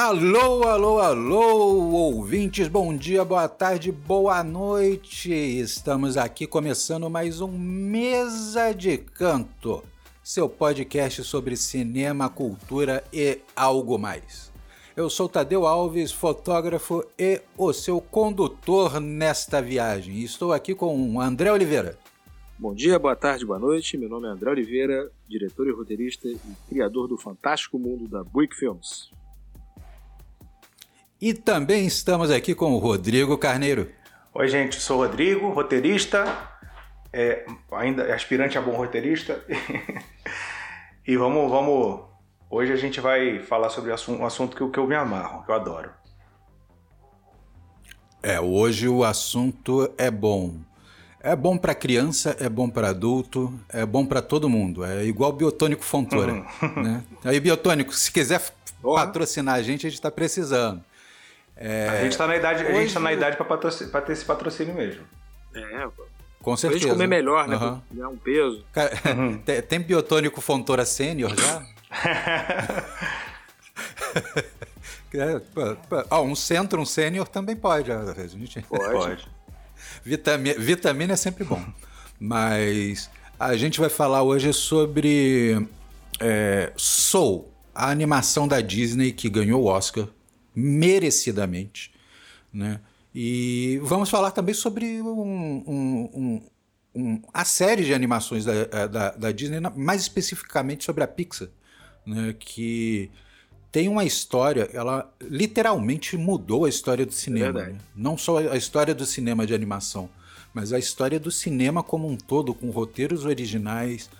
Alô, alô, alô, ouvintes, bom dia, boa tarde, boa noite. Estamos aqui começando mais um Mesa de Canto, seu podcast sobre cinema, cultura e algo mais. Eu sou Tadeu Alves, fotógrafo e o seu condutor nesta viagem. Estou aqui com André Oliveira. Bom dia, boa tarde, boa noite. Meu nome é André Oliveira, diretor e roteirista e criador do fantástico mundo da Buick Films. E também estamos aqui com o Rodrigo Carneiro. Oi, gente, sou o Rodrigo, roteirista, é, ainda aspirante a bom roteirista. e vamos, vamos. Hoje a gente vai falar sobre um assunto que, que eu me amarro, que eu adoro. É, hoje o assunto é bom. É bom para criança, é bom para adulto, é bom para todo mundo. É igual biotônico Fontoura. Uhum. Né? Aí, biotônico, se quiser patrocinar a gente, a gente está precisando. É... A gente está na idade, Hoje... a gente tá na idade para ter esse patrocínio mesmo. É, com certeza. Pra gente comer melhor, né? Uhum. Ganhar um peso. Cara, uhum. tem, tem biotônico Fontoura Sênior já? é, oh, um centro, um sênior também pode. A gente... Pode. pode. Vitamina, vitamina é sempre bom. Mas a gente vai falar hoje sobre é, Soul, a animação da Disney que ganhou o Oscar merecidamente, né? E vamos falar também sobre um, um, um, a série de animações da, eh, da, da, Disney, mais especificamente sobre a Pixar, né? que tem uma história, ela literalmente mudou a história do cinema. né? Não só a história do cinema de animação, mas a história do cinema como um todo, com roteiros originais,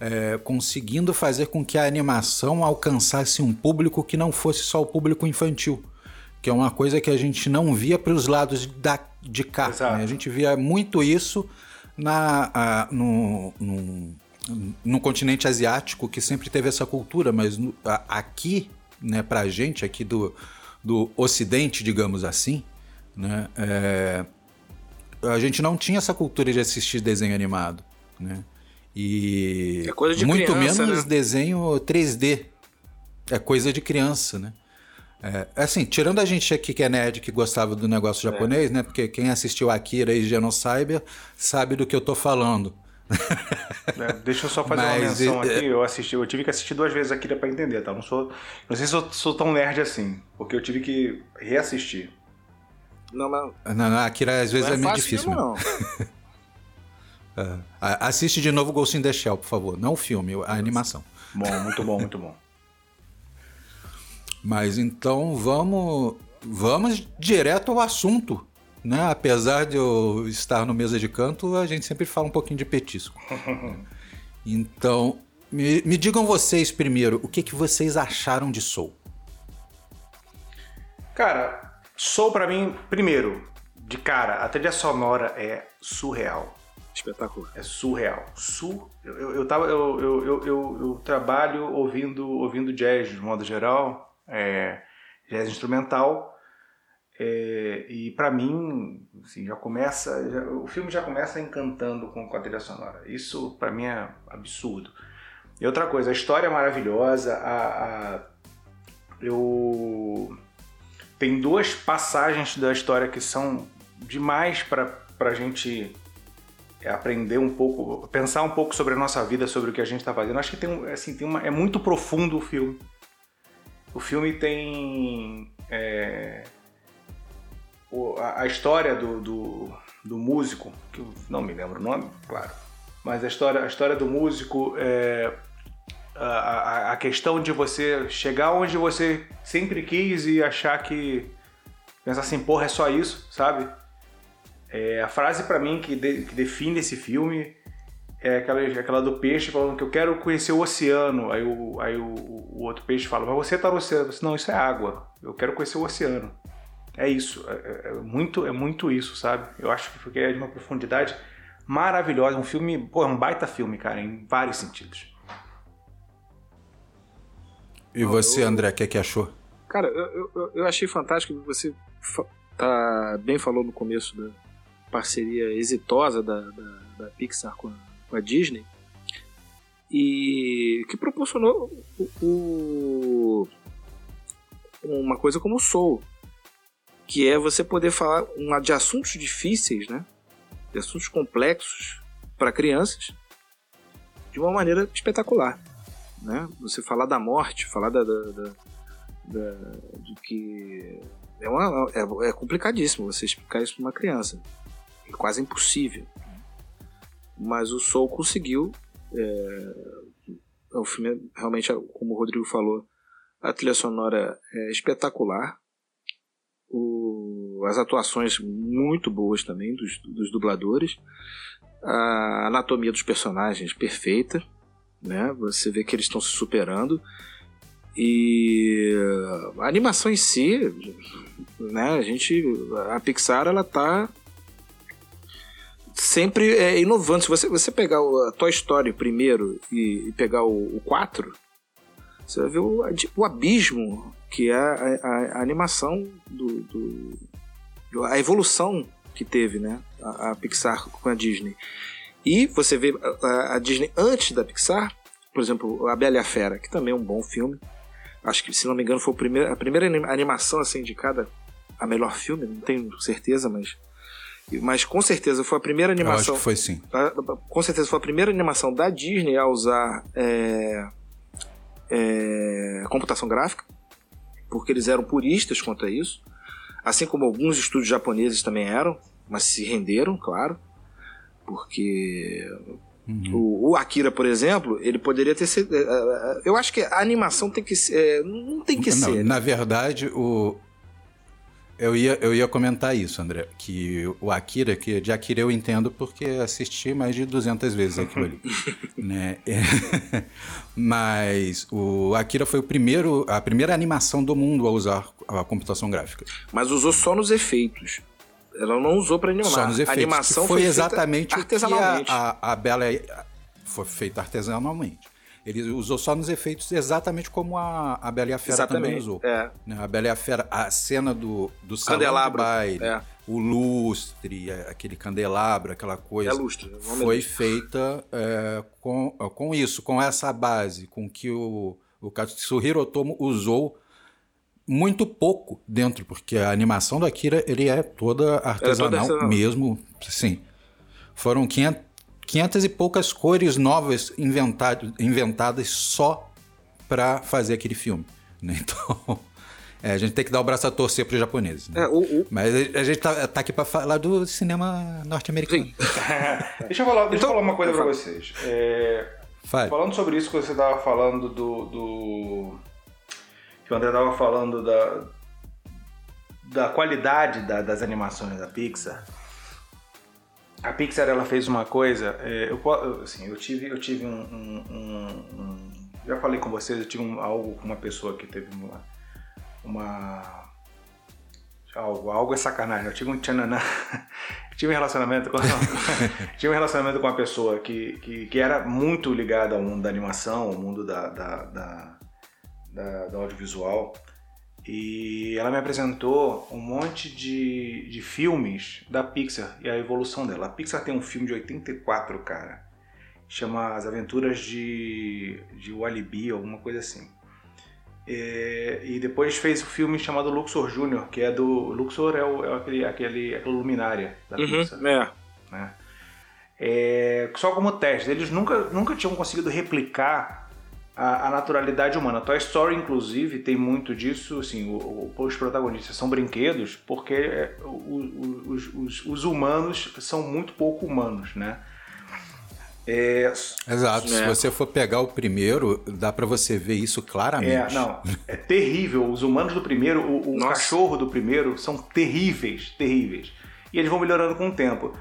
é, conseguindo fazer com que a animação alcançasse um público que não fosse só o público infantil, que é uma coisa que a gente não via para os lados da, de cá. Né? A gente via muito isso na, a, no, no, no, continente asiático, que sempre teve essa cultura, mas no, a, aqui, né, para a gente, aqui do, do Ocidente, digamos assim, né, é, a gente não tinha essa cultura de assistir desenho animado. Né? E é coisa de muito criança, menos né? desenho 3D. É coisa de criança, né? É, assim, tirando a gente aqui que é nerd, que gostava do negócio é. japonês, né? Porque quem assistiu Akira e Genocyber sabe do que eu tô falando. É, deixa eu só fazer Mas, uma menção é, aqui. Eu assisti, eu tive que assistir duas vezes Akira para entender, tá? Não sou, não sei se eu sou tão nerd assim, porque eu tive que reassistir. Não, mas... não, não Akira às vezes não é, é muito difícil, mesmo, não. É. Assiste de novo Ghost in the Shell, por favor. Não o filme, a animação. Bom, muito bom, muito bom. Mas então vamos, vamos direto ao assunto. Né? Apesar de eu estar no mesa de canto, a gente sempre fala um pouquinho de petisco. então, me, me, digam vocês primeiro, o que, que vocês acharam de Soul? Cara, Soul para mim, primeiro, de cara, a trilha sonora é surreal. Espetacular. É surreal. Sur... Eu, eu, tava, eu, eu, eu, eu, trabalho ouvindo, ouvindo jazz de modo geral, é, jazz instrumental. É, e para mim, assim, já começa, já, o filme já começa encantando com, a trilha sonora. Isso para mim é absurdo. E outra coisa, a história é maravilhosa. A, a, eu tem duas passagens da história que são demais para a gente aprender um pouco, pensar um pouco sobre a nossa vida, sobre o que a gente está fazendo. Acho que tem, assim, tem uma, é muito profundo o filme. O filme tem é, a, história do, do, do, músico, que eu não me lembro o nome, claro, mas a história, a história do músico, é, a, a, a questão de você chegar onde você sempre quis e achar que pensar assim, porra, é só isso, sabe? É, a frase para mim que, de, que, define esse filme é aquela, aquela do peixe falando que eu quero conhecer o oceano. Aí o, aí o, o outro peixe fala, mas você tá no oceano. Disse, Não, isso é água. Eu quero conhecer o oceano. É isso. É, é, é, muito, é muito isso, sabe? Eu acho que é de uma profundidade maravilhosa. Um filme, pô, é um baita filme, cara, em vários sentidos. E você, André, o que, é que achou? Cara, eu, eu, eu achei fantástico. Você tá, bem falou no começo da, parceria exitosa da, da, da Pixar com a, com a, Disney e que proporcionou o, o, uma coisa como o Soul, que é você poder falar de assuntos difíceis, né? De assuntos complexos para crianças de uma maneira espetacular, né? Você falar da morte, falar da, da, da, da de que é, uma, é, é complicadíssimo você explicar isso para uma criança, é quase impossível. Mas o Soul conseguiu. É, o filme realmente, como o Rodrigo falou, a trilha sonora é espetacular. O, as atuações muito boas também dos, dos dubladores. A anatomia dos personagens perfeita. Né? Você vê que eles estão se superando. E a animação em si, né, a gente, a Pixar ela tá sempre é, inovando. Se você, você pegar o Toy Story primeiro e, e pegar o, o 4, você vai ver o, o abismo que é a, a, a animação do, do, a evolução que teve, né, a, a, Pixar com a Disney. E você vê a, a, Disney antes da Pixar, por exemplo, A Bela e a Fera, que também é um bom filme. Acho que, se não me engano, foi a primeira, a primeira animação a ser indicada a melhor filme, não tenho certeza, mas mas com certeza foi a primeira animação. Eu acho que foi sim. Com certeza foi a primeira animação da Disney a usar é, é, computação gráfica, porque eles eram puristas quanto a isso, assim como alguns estúdios japoneses também eram, mas se renderam, claro, porque uhum. o, o, Akira, por exemplo, ele poderia ter sido. É, é, eu acho que a animação tem que ser. É, não tem que não, ser. Na verdade, o, eu ia, eu ia comentar isso, André, que o Akira, que de Akira eu entendo porque assisti mais de 200 vezes aquilo ali, né? Mas o Akira foi o primeiro, a primeira animação do mundo a usar a computação gráfica. Mas usou só nos efeitos. Ela não usou para animar. Só nos efeitos. A animação foi, foi exatamente artesanalmente. a, a, a Bela foi feita artesanalmente. Ele usou só nos efeitos exatamente como a, a Bela e a Fera exatamente, também usou. É. Né, a Bela e a Fera, a cena do, do candelabro, de baile, é. o lustre, aquele candelabro, aquela coisa. É lustre. Foi feita é, com, com isso, com essa base, com que o, o Katsuhiro Otomo usou muito pouco dentro, porque a animação do Akira ele é toda artesanal, é toda mesmo, sim. Foram 500, 500 e poucas cores novas inventadas só para fazer aquele filme. Né? Então, é, a gente tem que dar o braço a torcer para os japoneses. Né? É, o, o... Mas a gente tá, tá aqui para falar do cinema norte-americano. deixa eu falar, deixa então, eu falar uma coisa para vocês. É, falando sobre isso que você estava falando do, do, que o André estava falando da, da qualidade da, das animações da Pixar a Pixar ela fez uma coisa, é, eu, assim, eu tive, eu tive um, um, um, um, já falei com vocês, eu tive algo com uma pessoa que teve uma, uma algo, algo é sacanagem, eu tive um tchananã, tive um relacionamento com tive um relacionamento com uma pessoa que, que, que, era muito ligada ao mundo da animação, ao mundo da, da, da, da, da audiovisual e ela me apresentou um monte de, de filmes da Pixar e a evolução dela. A Pixar tem um filme de 84, cara. Chama As Aventuras de, de Walibi, alguma coisa assim. É, e depois fez o um filme chamado Luxor Júnior, que é do. Luxor é, o, é aquele, aquele, aquela luminária da uhum, Pixar. É. Né? É, só como teste. Eles nunca, nunca tinham conseguido replicar a, a, naturalidade humana. Toy Story, inclusive, tem muito disso. Assim, o, o, os protagonistas são brinquedos porque é, o, os, os, os, humanos são muito pouco humanos, né? É, Exato. Se você for pegar o primeiro, dá para você ver isso claramente. É, não. É terrível. Os humanos do primeiro, o, o cachorro do primeiro, são terríveis, terríveis. E eles vão melhorando com o tempo.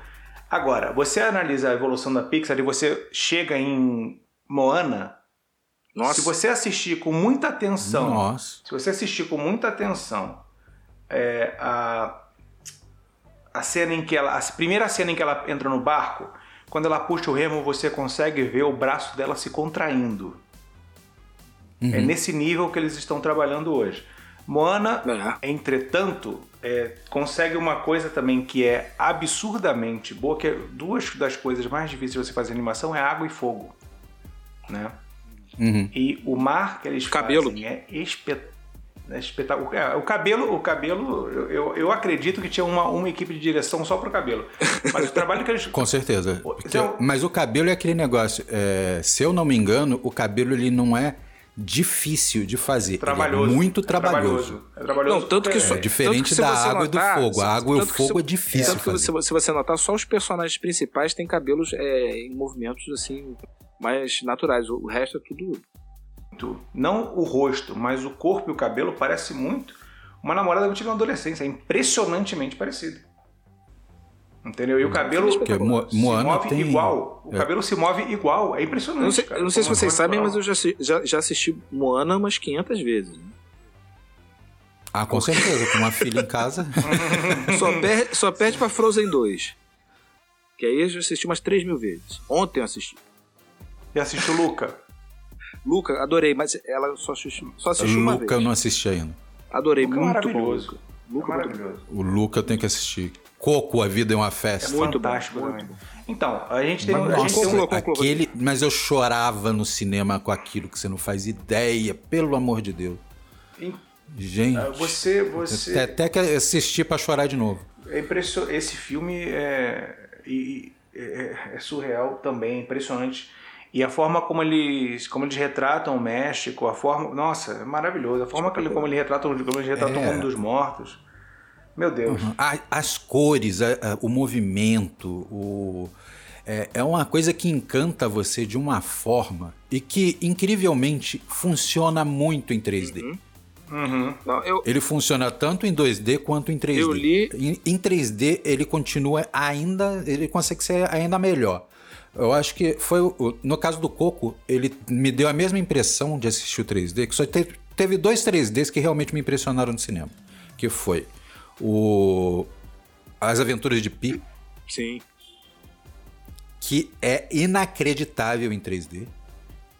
Agora, você analisa a evolução da Pixar e você chega em Moana, nossa. Se você assistir com muita atenção, Nossa. se você assistir com muita atenção é, a, a cena em que ela, a primeira cena em que ela entra no barco, quando ela puxa o remo, você consegue ver o braço dela se contraindo. Uhum. É nesse nível que eles estão trabalhando hoje. Moana, é. entretanto, é, consegue uma coisa também que é absurdamente boa, que é duas das coisas mais difíceis de você fazer animação é água e fogo, né? Uhum. E o mar que eles Cabelo. fazem é espetacular. É espetáculo. É, o cabelo, o cabelo eu, eu acredito que tinha uma, uma equipe de direção só para o cabelo. Mas o trabalho que eles. Com certeza. Porque, mas o cabelo é aquele negócio. É, se eu não me engano, o cabelo ele não é difícil de fazer. Trabalhoso. É muito trabalhoso. É trabalhoso. Não, tanto que é, diferente da água notar, e do fogo. A água e o fogo se, é difícil. Tanto que se, se, você notar, só os personagens principais têm cabelos é, em movimentos assim mais naturais. O resto é tudo não o rosto, mas o corpo e o cabelo parece muito uma namorada que eu tive na adolescência, é impressionantemente parecido. Entendeu? E o cabelo se move tem... igual. O é. cabelo se move igual. É impressionante. Eu não sei, eu não sei se vocês sabem, mas eu já, já, já, assisti Moana umas 500 vezes. Né? Ah, com certeza. Com uma filha em casa. só, perde, só perde pra Frozen 2. Que aí eu já assisti umas 3 mil vezes. Ontem eu assisti. E assistiu Luca? Luca, adorei, mas ela só assistiu, só assistiu uma Luca vez. eu não assisti ainda. Adorei, Luca é muito maravilhoso. bom. Luca é maravilhoso. O Luca eu tenho que assistir. Coco, a vida é uma festa. É muito fantástico bom, muito. Então, a gente tem, mas, a gente tem um... aquele, mas eu chorava no cinema com aquilo que você não faz ideia, pelo amor de Deus. Gente, ah, você, você até que assistir para chorar de novo. É impression... Esse filme é... é, é surreal também, é impressionante e a forma como eles, como eles retratam o México, a forma. Nossa, é maravilhoso. A forma como, como eles retratam, como eles retratam é. o mundo dos mortos. Meu Deus. Uhum. As cores, a, a, o movimento, o. É, é uma coisa que encanta você de uma forma e que, incrivelmente, funciona muito em 3D. Uhum. Uhum. Não, eu... Ele funciona tanto em 2D quanto em 3D. Eu li... Em, em 3D ele continua ainda, ele consegue ser ainda melhor. Eu acho que foi. No caso do Coco, ele me deu a mesma impressão de assistir o 3D, que só teve, teve dois 3Ds que realmente me impressionaram no cinema. Que foi o. As Aventuras de Pi. Sim. Que é inacreditável em 3D.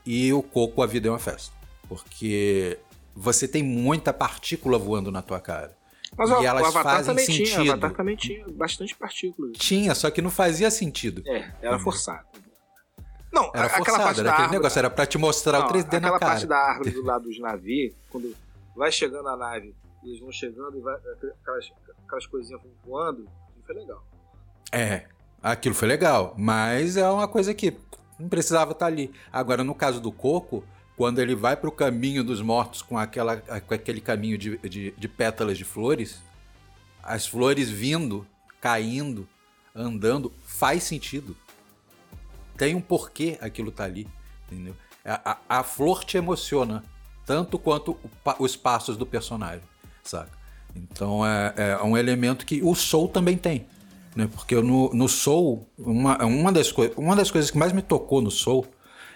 E o Coco, A Vida é uma Festa. Porque você tem muita partícula voando na tua cara. Mas e o, elas o Avatar também sentido. tinha, o Avatar também tinha bastante partículas. Tinha, só que não fazia sentido. É, era forçado. Não, era aquela forçado, parte era da aquele árvore, negócio, era pra te mostrar não, o 3D na cara. Aquela parte da árvore do lado dos navios, quando vai chegando a nave, eles vão chegando e vai, aquelas, aquelas coisinhas vão voando, foi legal. É, aquilo foi legal, mas é uma coisa que não precisava estar ali. Agora, no caso do Coco, quando ele vai para o caminho dos mortos com, aquela, com aquele caminho de, de, de, pétalas de flores, as flores vindo, caindo, andando, faz sentido. Tem um porquê aquilo tá ali, entendeu? A, a, a flor te emociona, tanto quanto o, os passos do personagem, saca? Então é, é, um elemento que o Soul também tem. Né? Porque no, no Soul, uma, uma, das uma das coisas que mais me tocou no Soul,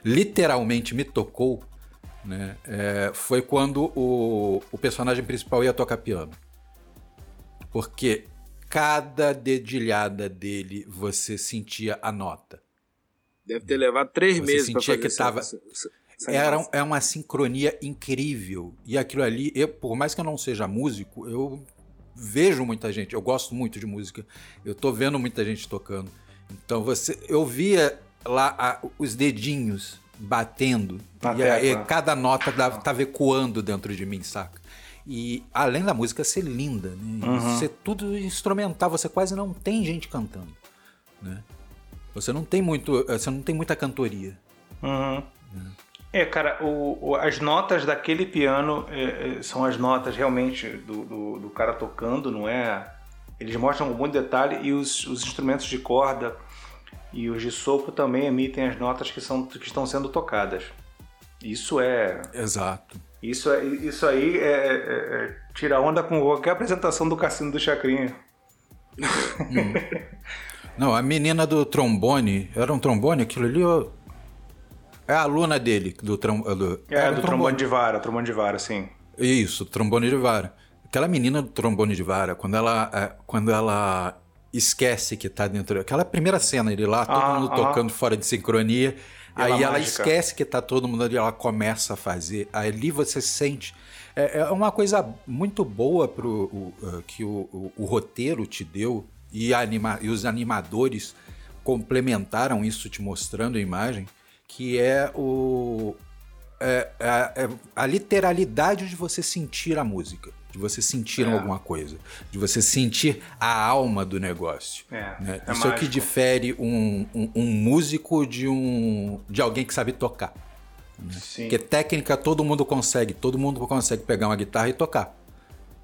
literalmente me tocou, né? É, foi quando o, o personagem principal ia tocar piano. Porque cada dedilhada dele você sentia a nota. Deve ter levado três você meses para fazer que tava, essa, essa era é uma sincronia incrível. E aquilo ali, eu, por mais que eu não seja músico, eu vejo muita gente, eu gosto muito de música. Eu tô vendo muita gente tocando. Então você, eu via lá a, os dedinhos batendo. e aí, cada nota estava tá ecoando dentro de mim, saca? E além da música ser linda, né? Uhum. Ser tudo instrumental, você quase não tem gente cantando, né? Você não tem muito, você não tem muita cantoria. Uhum. Né? É, cara, o, o, as notas daquele piano é, é, são as notas realmente do, do, do, cara tocando, não é? Eles mostram com muito detalhe e os, os instrumentos de corda e os de sopro também emitem as notas que, são, que estão sendo tocadas. Isso é. Exato. Isso, é, isso aí é, é, é tira onda com qualquer apresentação do Cassino do Chacrinha. Hum. Não, a menina do trombone, era um trombone aquilo ali? Ou... É a aluna dele, do, trom... do... É, do trombone. trombone de vara, trombone de vara, sim. Isso, trombone de vara. Aquela menina do trombone de vara, quando ela, é, quando ela esquece que tá dentro. Aquela primeira cena, ele lá, todo ah, mundo ah. tocando fora de sincronia. E aí ela, esquece que tá todo mundo ali, ela começa a fazer. Ali você sente. É, é uma coisa muito boa pro, o, que o, o, o, roteiro te deu e, anima, e os animadores complementaram isso te mostrando a imagem, que é o, é, é, é a literalidade de você sentir a música, de você sentir É. alguma coisa, de você sentir a alma do negócio. É, né? é Isso é o que mágico. difere um, um- um músico de um de alguém que sabe tocar. Sim. Porque técnica todo mundo consegue, todo mundo consegue pegar uma guitarra e tocar.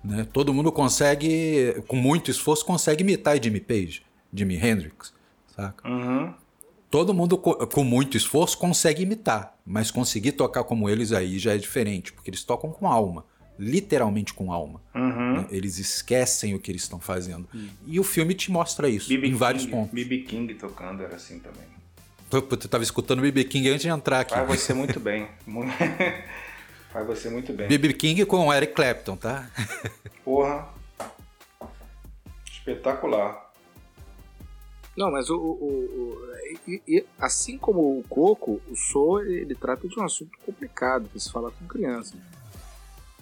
Né? Todo mundo consegue, com muito esforço, consegue imitar Jimmy Page, Jimi Hendrix, saca? Uhum. Todo mundo co- com muito esforço consegue imitar, mas conseguir tocar como eles aí já é diferente, porque eles tocam com alma, literalmente com alma. Uhum. né? Eles esquecem o que eles estão fazendo. E o filme te mostra isso B.B. em vários King, pontos. B.B. King tocando era assim também. Tu, tu tava escutando B.B. King antes de entrar aqui. Faz você muito bem. Faz você muito bem. B.B. King com Eric Clapton, tá? Porra. Espetacular. Não, mas o, o- o- o- e- e- assim como o Coco, o Soul ele trata de um assunto complicado para se falar com criança,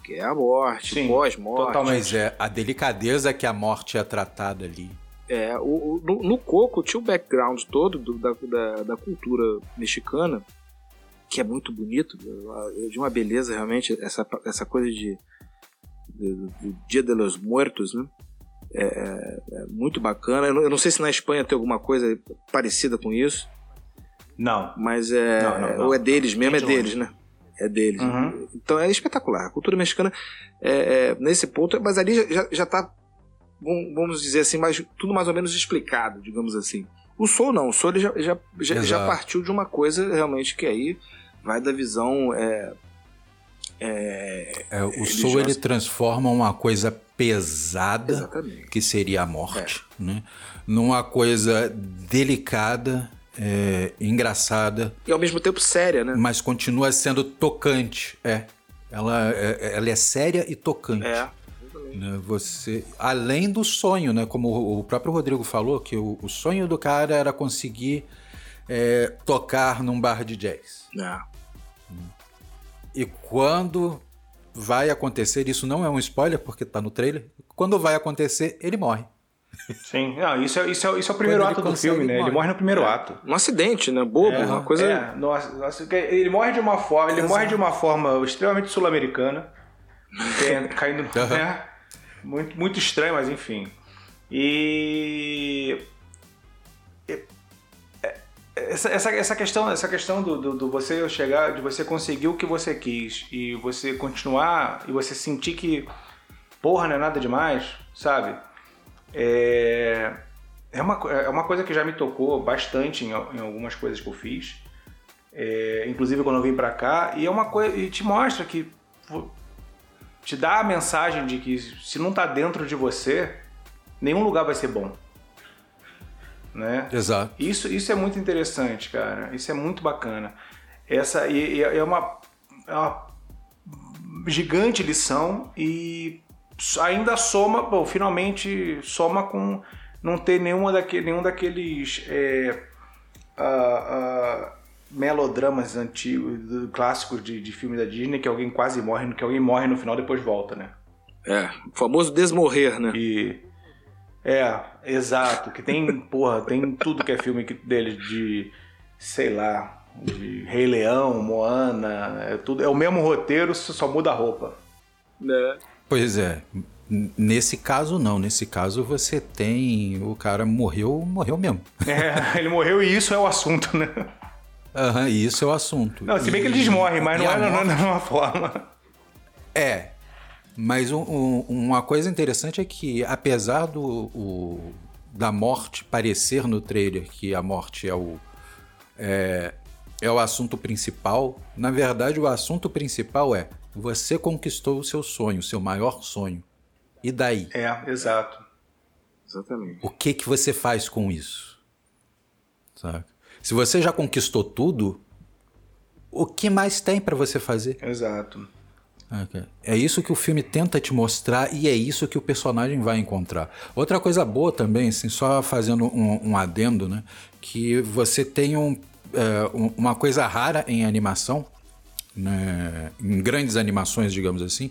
que é a morte, pós-morte. totalmente. Mas é a delicadeza que a morte é tratada ali. É, o, o- no, no Coco tinha o background todo do- da, da, da cultura mexicana, que é muito bonito, é de uma beleza realmente, essa, essa coisa de, de- do Dia de los Muertos, né? É, é- é muito bacana. Eu não, eu não sei se na Espanha tem alguma coisa parecida com isso, Não. mas é. Não, não, não. Ou é deles mesmo, é deles, né? É deles. Uhum. Então é espetacular. A cultura mexicana, é, é, nesse ponto, mas ali já, já, já tá, vamos dizer assim, mais, tudo mais ou menos explicado, digamos assim. O Soul não, o Soul ele já, já, já, já partiu de uma coisa realmente que aí vai da visão. É, é, É, o soul ele transforma uma coisa pesada, exatamente. que seria a morte, né? numa coisa delicada, é, engraçada, E ao mesmo tempo séria, né? mas continua sendo tocante. É. Ela, é, ela é séria e tocante. É. né? Você, além do sonho, né? Como o- o próprio Rodrigo falou, que o, o sonho do cara era conseguir é, tocar num bar de jazz. É. E quando vai acontecer, isso não é um spoiler porque tá no trailer, quando vai acontecer, ele morre. Sim. Não, isso, é, isso, é, isso é o primeiro Quando ele ato do filme, né? Ele morre. morre no primeiro ato. Um acidente, né? Bobo, É, uma coisa. é, nossa, nossa, ele morre de uma forma, ele Exato. morre de uma forma extremamente sul-americana, caindo, Aham. né? Muito, muito estranho, mas enfim. E e- é- essa, essa, essa questão, essa questão do, do, do você chegar, de você conseguir o que você quis e você continuar e você sentir que porra não é nada demais, sabe? É, é, uma, é uma coisa que já me tocou bastante em, em algumas coisas que eu fiz. É, inclusive quando eu vim pra cá, e é uma coisa. E te mostra que. Te dá a mensagem de que se não tá dentro de você, nenhum lugar vai ser bom. Né? Exato. Isso, isso é muito interessante, cara. Isso é muito bacana. Essa e, e é, uma, é uma gigante lição e ainda soma, bom, finalmente soma com não ter nenhuma daquele, nenhum daqueles é, ah, ah, melodramas antigos, do- clássicos de, de filme da Disney, que alguém quase morre, que alguém morre no final e depois volta, né? É, o famoso desmorrer, né? E é, exato, que tem, porra, tem tudo que é filme que- dele de, sei lá, de Rei Leão, Moana, é tudo, é o mesmo roteiro, só só muda a roupa. É. Pois é. Nesse caso, não. Nesse caso, você tem. O cara morreu, morreu mesmo. É, ele morreu e isso é o assunto, né? Aham, e isso é o assunto. Não, se bem que E- eles morrem, mas e não a é, não é da mesma forma. É. Mas um- um- uma coisa interessante é que, apesar do, o- da morte parecer no trailer que a morte é o, é, é o assunto principal, na verdade, o assunto principal é você conquistou o seu sonho, o seu maior sonho. E daí? É, exato. Exatamente. O que, que você faz com isso? Saca? Se você já conquistou tudo, o que mais tem para você fazer? Exato. É isso que o filme tenta te mostrar e é isso que o personagem vai encontrar. Outra coisa boa também, assim, só fazendo um, um adendo, né? Que você tem um, é, um- uma coisa rara em animação, né, em grandes animações, digamos assim,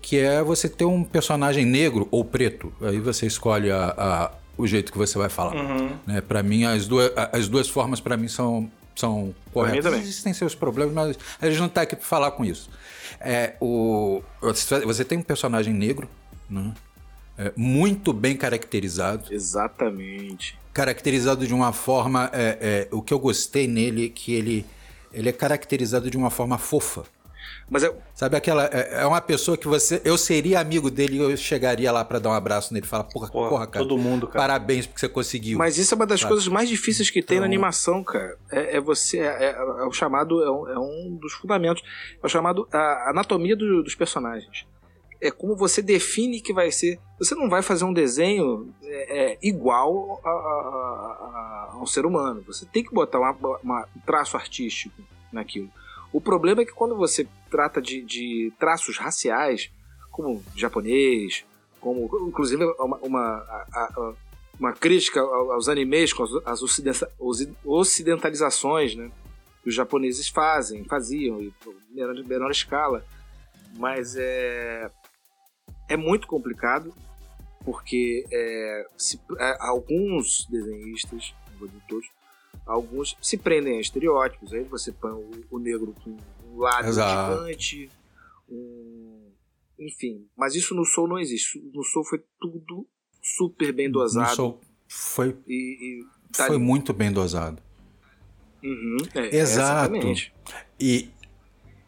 que é você ter um personagem negro ou preto. Aí você escolhe a- a- o jeito que você vai falar. Né? Para mim, as duas, as duas formas para mim são são corretas. Existem seus problemas, mas a gente não está aqui para falar com isso. É, o, você tem um personagem negro, né? É, muito bem caracterizado. Exatamente. Caracterizado de uma forma. É, é, o que eu gostei nele é que ele, ele é caracterizado de uma forma fofa. Mas é... Sabe aquela. É, é uma pessoa que você. Eu seria amigo dele e eu chegaria lá para dar um abraço nele e falar, porra, porra, porra, cara. Todo mundo, cara. Parabéns porque você conseguiu. Mas isso é uma das sabe? coisas mais difíceis que tem então... na animação, cara. É, é você. É, é, é, o chamado. É um, é um, dos fundamentos. É o chamado. A anatomia do, dos personagens. É como você define que vai ser. Você não vai fazer um desenho é, é igual a, a, a, a, um ser humano. Você tem que botar um traço artístico naquilo. O problema é que quando você trata de, de traços raciais, como japonês, como inclusive uma, uma, uma crítica aos animes com as ocidentalizações né, que os japoneses fazem, faziam, em menor, menor escala. Mas é, é muito complicado, porque é, se, é, alguns desenhistas, não vou dizer todos, Alguns se prendem a estereótipos. Aí você põe o, o negro com um lado gigante, um... enfim. Mas isso no Soul não existe. No Soul foi tudo super bem dosado. No Soul foi, e, e tá foi muito bem dosado. Uhum, é, Exato. E.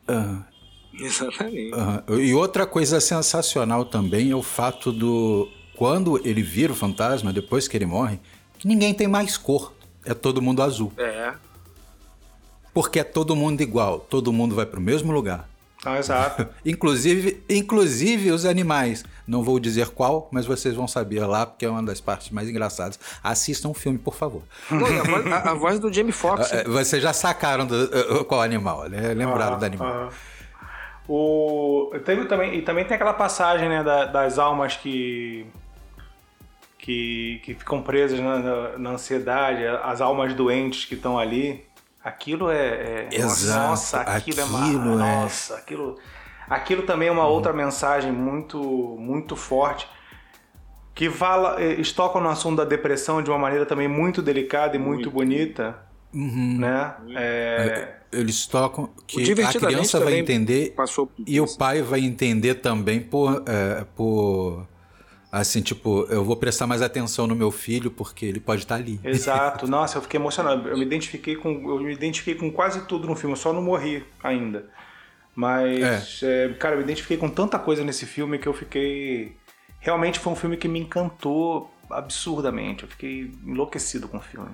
Uh, exatamente. Uh, e outra coisa sensacional também é o fato do. Quando ele vira o fantasma, depois que ele morre, que ninguém tem mais cor é todo mundo azul. É. Porque é todo mundo igual, todo mundo vai para o mesmo lugar. Ah, exato. inclusive, inclusive os animais. Não vou dizer qual, mas vocês vão saber lá, porque é uma das partes mais engraçadas. Assistam o filme, por favor. A, voz, a, a, voz, do Jamie Foxx. É, vocês já sacaram do, uh, qual animal, né? Lembraram ah, do animal. Ah. O, teve também, e também tem aquela passagem né, da, das almas que que, que ficam presas na, na, na ansiedade, as almas doentes que estão ali. Aquilo é. é Exato. Nossa, aquilo, é aquilo é, é... Nossa, aquilo. Aquilo também é uma uhum. outra mensagem muito, muito forte que fala, eh, estoca no assunto da depressão de uma maneira também muito delicada e muito, muito. bonita. Uhum. Né? É... eles tocam que a criança vai entender e o pai vai entender também por, é, por Assim, tipo, eu vou prestar mais atenção no meu filho porque ele pode estar ali. Exato. Nossa, eu fiquei emocionado. Eu me identifiquei com, eu me identifiquei com quase tudo no filme, eu só não morri ainda. Mas, é. É, cara, eu me identifiquei com tanta coisa nesse filme que eu fiquei. Realmente foi um filme que me encantou absurdamente. Eu fiquei enlouquecido com o filme.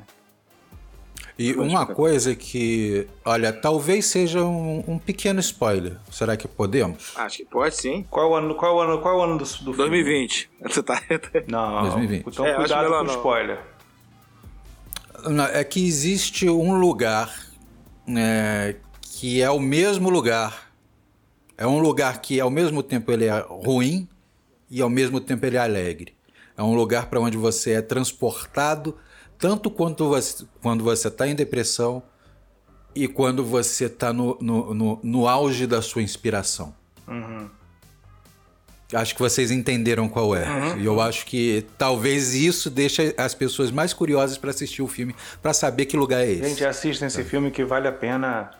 E uma coisa que, olha, talvez seja um, um, pequeno spoiler. Será que podemos? Acho que pode sim. Qual o ano, qual o ano, qual o ano do, do 2020. Você tá... Não, 2020. Então é, cuidado com o spoiler. Não, é que existe um lugar é, que é o mesmo lugar. É um lugar que ao mesmo tempo ele é ruim e ao mesmo tempo ele é alegre. É um lugar para onde você é transportado tanto quanto você, quando você está em depressão e quando você está no, no, no, no, auge da sua inspiração. Uhum. Acho que vocês entenderam qual é. Uhum. E eu acho que talvez isso deixe as pessoas mais curiosas para assistir o filme, para saber que lugar é esse. Gente, assistam esse filme que vale a pena.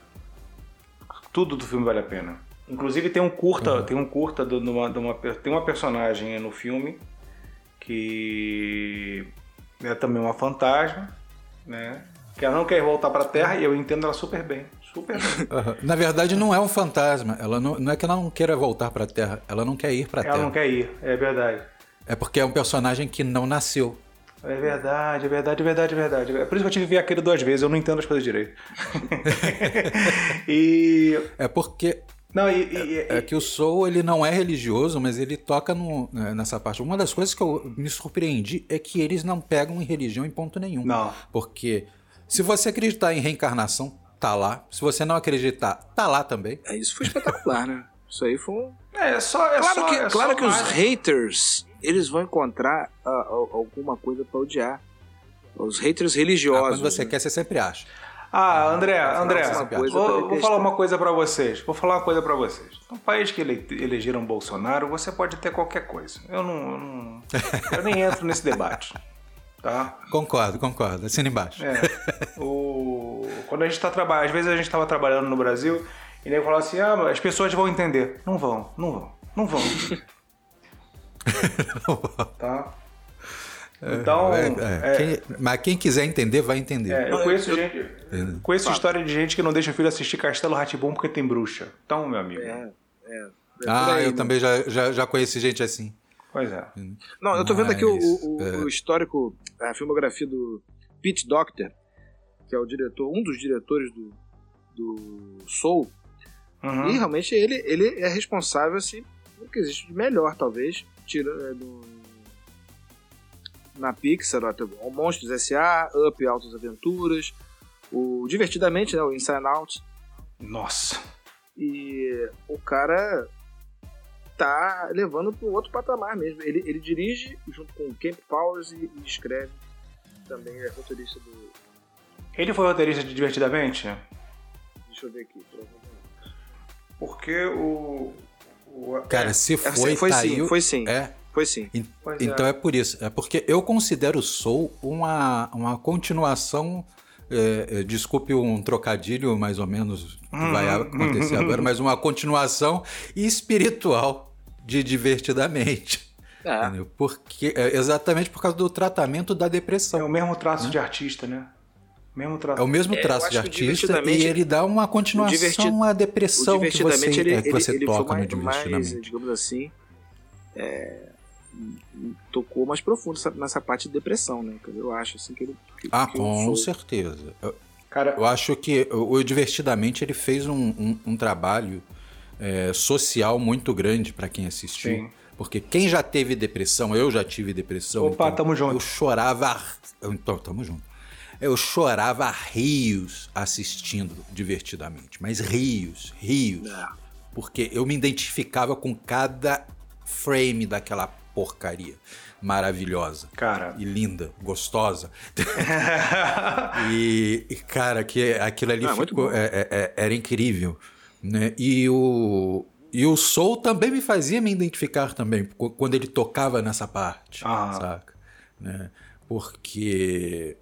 Tudo do filme vale a pena. Inclusive tem um curta, uhum. tem um curta de uma, de uma, tem uma personagem no filme que é também uma fantasma, né? Que ela não quer voltar para a Terra e eu entendo ela super bem. Super bem. Na verdade, não é um fantasma. Ela não, não é que ela não queira voltar para a Terra, ela não quer ir para a Terra. Ela não quer ir, é verdade. É porque é um personagem que não nasceu. É verdade, é verdade, é verdade, é verdade. É por isso que eu tive que ver aquele duas vezes, eu não entendo as coisas direito. e. É porque não, e, e, é, é, que o soul ele não é religioso, mas ele toca no, né, nessa parte. Uma das coisas que eu me surpreendi é que eles não pegam em religião em ponto nenhum. Não. Porque se você acreditar em reencarnação, tá lá. Se você não acreditar, tá lá também. É, isso foi espetacular, né? Isso aí foi um... É, só, é claro só, que, é claro que os haters, eles vão encontrar uh, alguma coisa para odiar. Os haters religiosos. Ah, quando você né? quer, você sempre acha. Ah, André, André, vou, vou falar uma coisa para vocês. Vou falar uma coisa para vocês. No país que ele, elegeram Bolsonaro, você pode ter qualquer coisa. Eu não, eu não, eu nem entro nesse debate. Tá? Concordo, concordo. Assina embaixo. É. O... Quando a gente tá trabalhando, às vezes a gente estava trabalhando no Brasil e nem falava assim, ah, as pessoas vão entender. Não vão, não vão, não vão. tá? Então, É, é, é, quem- mas quem quiser entender, vai entender. é, eu conheço eu- gente, conheço história de gente que não deixa o filho assistir Castelo Ratibum porque tem bruxa. Então, meu amigo. É, é. é ah, aí, eu né? também já, já, já conheci gente assim. Pois é. Não, eu tô vendo aqui o, o- é. o histórico, a filmografia do Pete Docter, que é o diretor, um dos diretores do, do Soul. Uhum. E realmente ele, ele é responsável assim, pelo que existe de melhor, talvez, tira, é, do- na Pixar, até o Monstros S.A., Up Altas Aventuras, o Divertidamente, né, o Inside Out. Nossa. E o cara tá levando para outro patamar mesmo. Ele, ele dirige junto com o Camp Powers e, e escreve. Também é roteirista do. Ele foi roteirista de Divertidamente? Deixa eu ver aqui. provavelmente. Porque o. o- Cara, se É, foi, foi tá sim, aí- foi sim. É, Foi sim. Pois é. então é. por isso. É porque eu considero o Soul uma, uma continuação. é, é, desculpe um trocadilho mais ou menos que vai Uhum. acontecer agora, mas uma continuação espiritual de Divertidamente. É. Porque, é, exatamente por causa do tratamento da É depressão. o mesmo traço de artista, né? Mesmo traço. É o mesmo É, traço de que o artista e ele dá uma continuação à depressão que você, Divertidamente ele, é, que ele, você ele toca mais, no mais, Divertidamente. digamos assim, é, tocou mais profundo nessa, parte de depressão, né? Eu acho assim que ele. Que, Ah, que com certeza. Eu, Cara, eu acho que o, o Divertidamente ele fez um, um- um trabalho é, social muito grande para quem assistiu. Sim. Porque quem já teve depressão, eu já tive depressão. Opa, então tamo junto. Eu chorava. Então, tamo junto. Eu chorava rios assistindo divertidamente. Mas rios, rios. É. Porque eu me identificava com cada frame daquela porcaria maravilhosa. cara. E linda, gostosa. E, e, cara, que aquilo ali Ah, ficou, é- é- é- era incrível. Né? E, o, e o Soul também me fazia me identificar também, qu- quando ele tocava nessa parte, Ah. saca? Né? Porque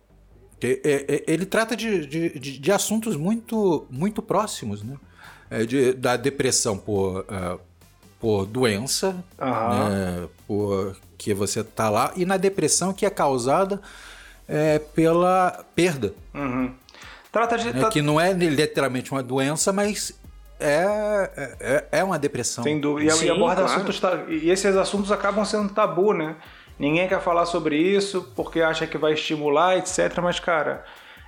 é- ele trata de, de, de- assuntos muito, muito próximos, né? De- da depressão por, por doença, Aham. né? por que você tá lá, e na depressão que é causada é, pela perda, Uhum. Trata de. né? tra- que não é literalmente uma doença, mas é, é, é uma depressão. Sem dúvida. E, Sim, e aborda claro. assuntos. E esses assuntos acabam sendo tabu, né? Ninguém quer falar sobre isso porque acha que vai estimular, etc. Mas, cara,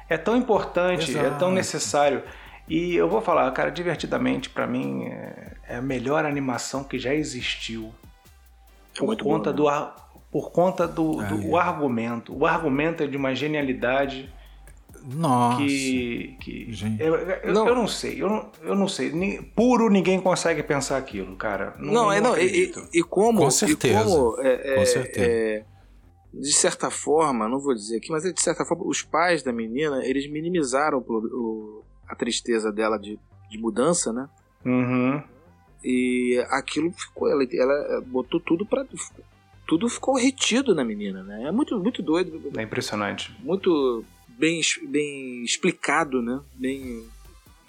é tão importante, é tão Exato. necessário. E eu vou falar, cara, divertidamente, pra mim, é, é a melhor animação que já existiu. É por muito conta boa, do ar- por conta do, Ah, do é. argumento. O argumento é de uma genialidade Nossa. que. que Gente. eu, eu- Não. eu não sei, eu não, eu não sei. Ni- Puro ninguém consegue pensar aquilo, cara. Não, é não. E, acredito. e- e como. Com e certeza. como, é, Com é, certeza. é, de certa forma, não vou dizer aqui, mas de certa forma, os pais da menina, eles minimizaram o o- a tristeza dela de, de mudança, né? Uhum. E aquilo ficou, ela, ela botou tudo pra. Tudo ficou retido na menina, né? É muito, muito doido, É impressionante. muito bem, bem explicado, né? Bem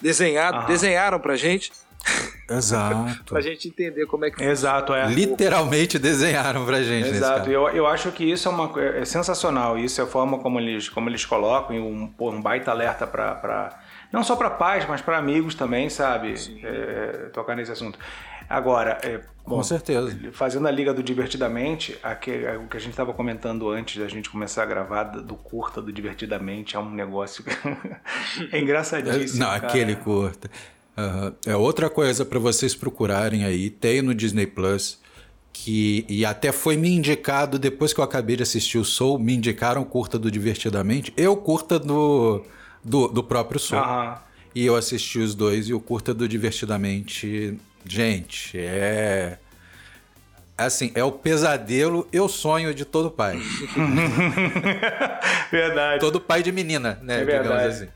desenhado. Aham. Desenharam pra gente, Exato. pra gente entender como é que Exato, é. Literalmente desenharam pra gente. nesse Exato, caso. eu, eu acho que isso é, uma, co- é sensacional. Isso é a forma como eles, como eles colocam e um, um baita alerta para não só para pais, mas para amigos também, sabe? É, tocar nesse assunto. Agora, é, Com bom, certeza. fazendo a liga do Divertidamente, aquele, o que a gente estava comentando antes da gente começar a gravar do curta do Divertidamente é um negócio é engraçadíssimo. Não, cara. aquele curta. É outra coisa pra vocês procurarem aí. Tem no Disney Plus. Que, e até foi me indicado, depois que eu acabei de assistir o Soul, me indicaram o curta do Divertidamente. Eu curta do, do, do próprio Soul. Aham. E eu assisti os dois e o curta do Divertidamente. Gente, é. Assim, é o pesadelo e o sonho de todo pai. Verdade. todo pai de menina, né? É verdade. assim.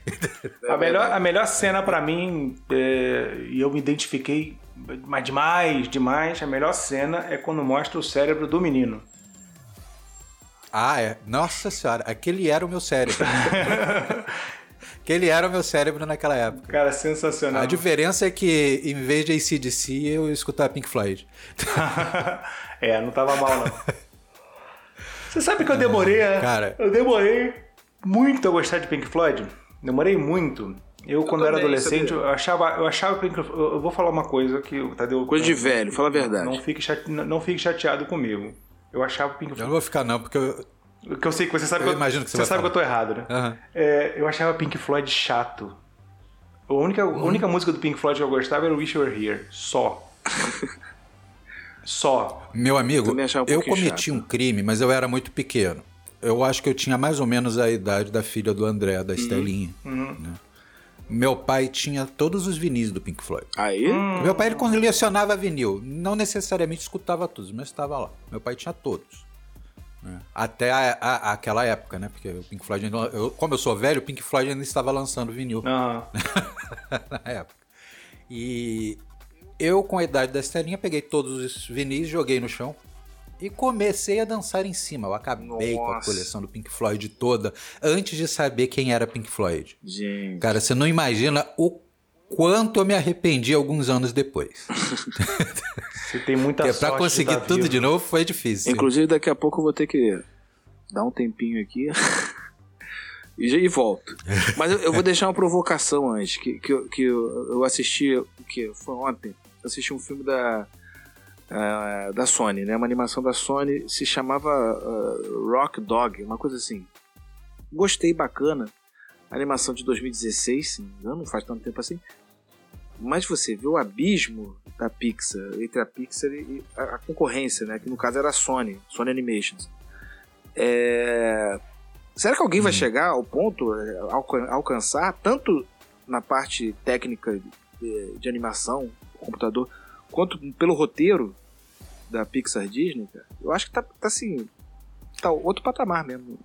A melhor, a melhor cena pra mim, é, e eu me identifiquei mas demais, demais, a melhor cena é quando mostra o cérebro do menino. Ah, é. Nossa senhora, aquele era o meu cérebro. aquele era o meu cérebro naquela época. Cara, sensacional. A diferença é que, em vez de ACDC, eu escutava Pink Floyd. é, não tava mal, não. Você sabe que eu demorei, né? Cara. Eu demorei muito a gostar de Pink Floyd. Demorei muito. Eu, quando também, era adolescente, sabia? eu achava, eu achava Pink Floyd. Eu eu vou falar uma coisa que o Tadeu. Coisa de velho, fala a verdade. Não fique, chate, não fique chateado comigo. Eu achava Pink Eu Floyd. não vou ficar, não, porque eu. Que eu sei que você sabe Eu que imagino que você você sabe que eu tô errado, né? Aham. É, eu achava Pink Floyd chato. A única, a única música do Pink Floyd que eu gostava era Wish You Were Here. Só. Só. Meu amigo, um eu cometi chato. um crime, mas eu era muito pequeno. Eu acho que eu tinha mais ou menos a idade da filha do André, Uhum. da Estelinha. né? Meu pai tinha todos os vinis do Pink Floyd. Aí, Meu pai ele colecionava vinil, não necessariamente escutava todos, mas estava lá. Meu pai tinha todos. Né? Até a- a- aquela época, né? Porque o Pink Floyd, ainda- eu- como eu sou velho, o Pink Floyd ainda estava lançando vinil Aham. na época. E eu, com a idade da Estelinha, peguei todos os vinis, joguei no chão e comecei a dançar em cima. Eu acabei com a Nossa. coleção do Pink Floyd toda antes de saber quem era Pink Floyd. gente. Cara, você não imagina o quanto eu me arrependi alguns anos depois. Você tem muita Porque sorte. pra conseguir de tá tudo vivo. de novo foi difícil. Inclusive, daqui a pouco eu vou ter que dar um tempinho aqui e, e volto. Mas eu, eu vou deixar uma provocação antes, que, que, eu- que eu, eu assisti, que foi ontem, eu assisti um filme da, ah, da Sony, né? Uma animação da Sony, se chamava ah, Rock Dog, uma coisa assim. Gostei, bacana. Animação de 2016, se não me engano, não faz tanto tempo assim. Mas você vê o abismo da Pixar, entre a Pixar e a, a concorrência, né? Que no caso era a Sony, Sony Animations. É... Será que alguém vai chegar ao ponto, é, alca- alcançar, tanto na parte técnica de, de animação, computador, quanto pelo roteiro da Pixar Disney, cara? Eu acho que tá, tá assim. Tá outro patamar mesmo.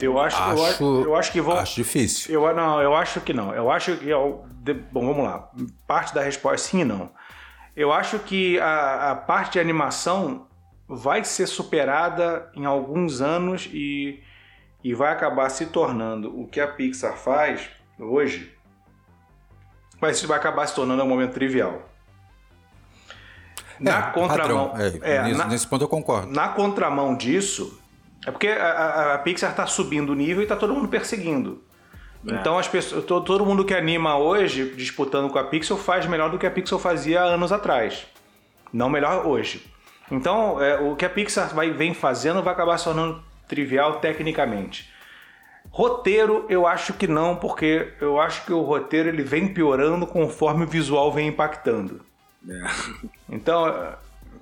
Eu acho, eu Acho- acho, eu acho que vão. Acho difícil. Eu, não, eu acho que não. Eu acho que. eu- de- bom, vamos lá. Parte da resposta sim e não. Eu acho que a, a parte de animação vai ser superada em alguns anos e, e vai acabar se tornando o que a Pixar faz hoje. Vai, vai acabar se tornando um momento trivial. Na É, contramão. É, é, nesse, na- nesse ponto eu concordo. na contramão disso, é porque a, a- a Pixar está subindo o nível e está todo mundo perseguindo. É. Então as pessoas, to- todo mundo que anima hoje, disputando com a Pixar, faz melhor do que a Pixar fazia anos atrás. Não melhor hoje. Então, é, o que a Pixar vai, vem fazendo vai acabar se tornando trivial tecnicamente. Roteiro, eu acho que não, porque eu acho que o roteiro ele vem piorando conforme o visual vem impactando. Então, eh,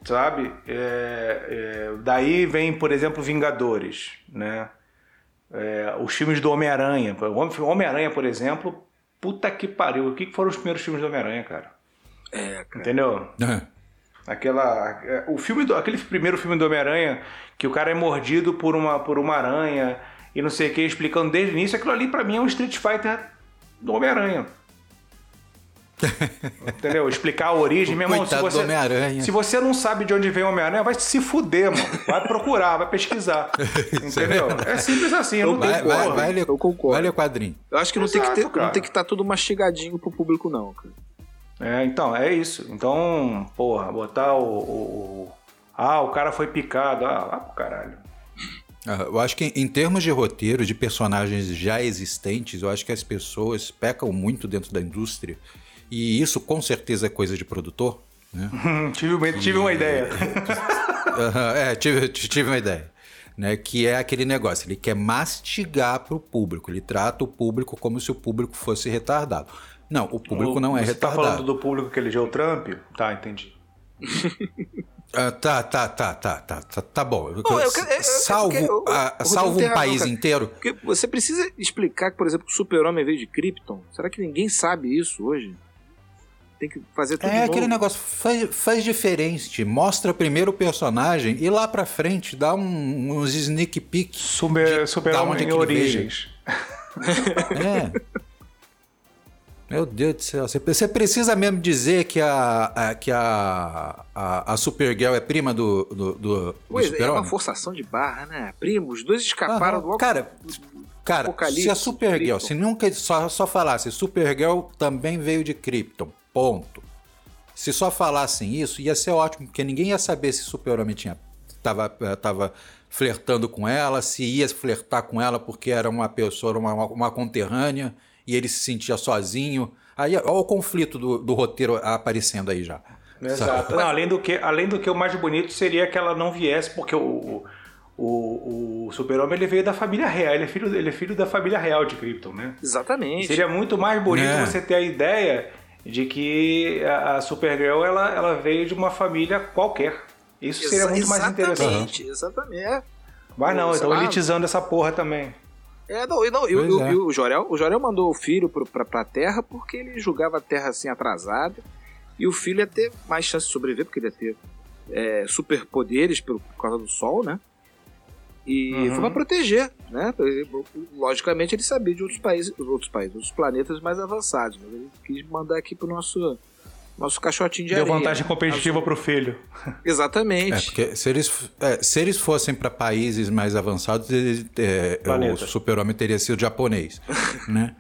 sabe, é, é, daí vem, por exemplo, Vingadores, né? É, os filmes do Homem-Aranha. O Homem-Aranha, por exemplo, puta que pariu. O que foram os primeiros filmes do Homem-Aranha, cara? É, cara. Entendeu? É. Aquela, é, o filme do, aquele primeiro filme do Homem-Aranha, que o cara é mordido por uma, por uma aranha e não sei o que, explicando desde o início, aquilo ali pra mim é um Street Fighter do Homem-Aranha. Entendeu? Explicar a origem, meu irmão. Se você, se você não sabe de onde vem o Homem-Aranha, vai se fuder, mano. Vai procurar, vai pesquisar. Entendeu? É simples assim, eu não Vai, tenho vai, vai, ler, Eu concordo. vai ler quadrinho. Eu acho que não tem que Exato, ter, cara. não tem que estar tudo mastigadinho pro público, não, cara. É, então, é isso. Então, porra, botar o. o- o- ah, o cara foi picado. Ah, lá pro caralho. Ah, Eu acho que em termos de roteiro, de personagens já existentes, eu acho que as pessoas pecam muito dentro da indústria. E isso com certeza é coisa de produtor. Né? Hum, tive, uma- tive uma ideia. É, tive, tive uma ideia. Né, que é aquele negócio, ele quer mastigar para o público, ele trata o público como se o público fosse retardado. Não, o público não é Você tá retardado. falando do público que elegeu o Trump? Tá, entendi. Ah, tá, tá, tá, tá, tá, tá, tá bom. Eu eu- eu- salvo eu- eu- o Rodrigo salvo um país cara. inteiro. Porque você precisa explicar que, por exemplo, que o super-homem veio de Krypton. Será que ninguém sabe isso hoje? Tem que fazer tudo de É novo. aquele negócio, faz, faz diferente. Mostra primeiro o personagem e lá pra frente dá um- uns sneak peek. Super, de super homem onde em ele veio. origens. É. Meu Deus do céu. Você precisa mesmo dizer que a, a que a, a, a, Supergirl é prima do, do, do, pois do é, é uma forçação de barra, né? Primo, os dois escaparam do Cara, cara se a Supergirl, se nunca só, só falasse Supergirl também veio de Krypton, ponto. Se só falassem isso, ia ser ótimo, porque ninguém ia saber se Super-Homem tinha tava, eh, tava flertando com ela, se ia flertar com ela porque era uma pessoa, uma, uma conterrânea e ele se sentia sozinho. Aí, olha o conflito do, do roteiro aparecendo aí já. Exato. Não, além, do que, além do que o mais bonito seria que ela não viesse, porque o, o, o super-homem ele veio da família real, ele é, filho, ele é filho da família real de Krypton, né? Exatamente. Seria muito mais bonito é. você ter a ideia de que a, Supergirl ela, ela veio de uma família qualquer. Isso seria Exa muito mais interessante. Exatamente, exatamente. Mas não, estão elitizando essa porra também. É, não, não e, o, é. o, Jorel, o Jorel mandou o filho pro, pra, pra Terra porque ele julgava a Terra assim atrasada e o filho ia ter mais chance de sobreviver porque ele ia ter é, superpoderes por, por causa do Sol, né? E uhum. foi pra proteger, né? Logicamente ele sabia de outros países, outros países, outros planetas mais avançados, mas ele quis mandar aqui pro nosso nosso caixotinho de Deu areia. Deu vantagem competitiva para o filho. Exatamente. É, porque se eles, é, se eles fossem para países mais avançados, eles, é, o super-homem teria sido japonês, né?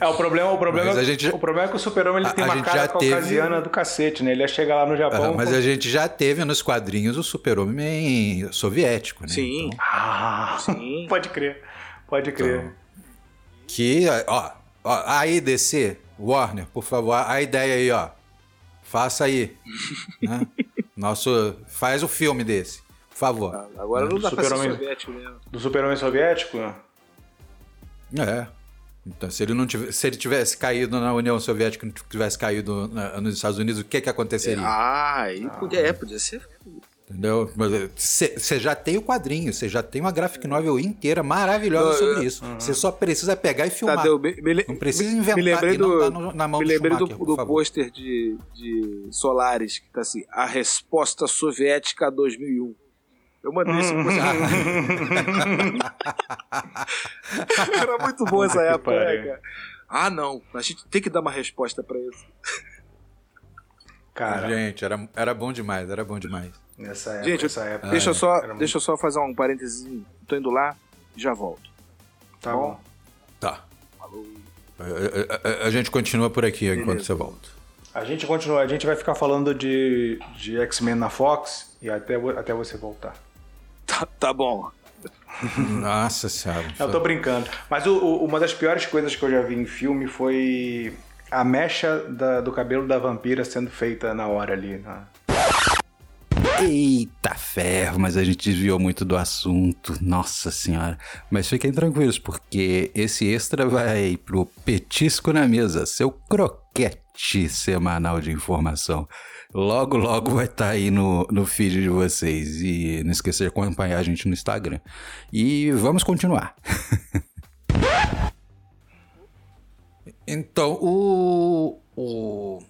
é, o problema, o problema, é gente, o problema é que o super-homem ele tem uma cara caucasiana teve... do cacete, né? Ele ia chegar lá no Japão... mas a gente já teve nos quadrinhos o super-homem soviético, né? Sim. Então... Ah, sim. Pode crer, pode crer. Então, que, ó, ó, aí, DC Warner, por favor, a ideia aí, ó. Faça aí. né? Nosso, faz o filme desse, por favor. Ah, agora não dá pra ser soviético mesmo. Do super-homem soviético? É. Então, se ele não tivesse, se ele tivesse caído na União Soviética, não tivesse caído na, nos Estados Unidos, o que que aconteceria? Ah, aí ah. Podia, é, podia ser Entendeu? Você já tem o quadrinho, você já tem uma graphic novel inteira maravilhosa sobre isso. Você só precisa pegar e filmar. Tadeu, me, me, não precisa inventar me lembrei do, no, na mão Me lembrei do, do pôster de, de Solares, que tá assim, a resposta soviética 2001. Eu mandei esse pôster. Era muito bom essa época, né, cara? Ah, não, a gente tem que dar uma resposta para isso. Cara, gente, era, era bom demais, era bom demais. Nessa época, Gente, essa época deixa, eu só, deixa eu só fazer um parênteses. Tô indo lá, já volto. Tá bom? bom? Tá. Falou. A, a, a, a, gente continua por aqui Beleza. enquanto você volta. A gente continua, a gente vai ficar falando de, de X-Men na Fox e até, até você voltar. Tá, tá bom. Nossa senhora. Eu tô brincando. Mas o, o, uma das piores coisas que eu já vi em filme foi a mecha da, do cabelo da vampira sendo feita na hora ali. Na, Eita ferro, mas a gente desviou muito do assunto. Nossa senhora. Mas fiquem tranquilos, porque esse extra vai pro Petisco na Mesa, seu croquete semanal de informação. Logo, logo vai estar tá aí no, no feed de vocês. E não esquecer de acompanhar a gente no Instagram. E vamos continuar. então, o, o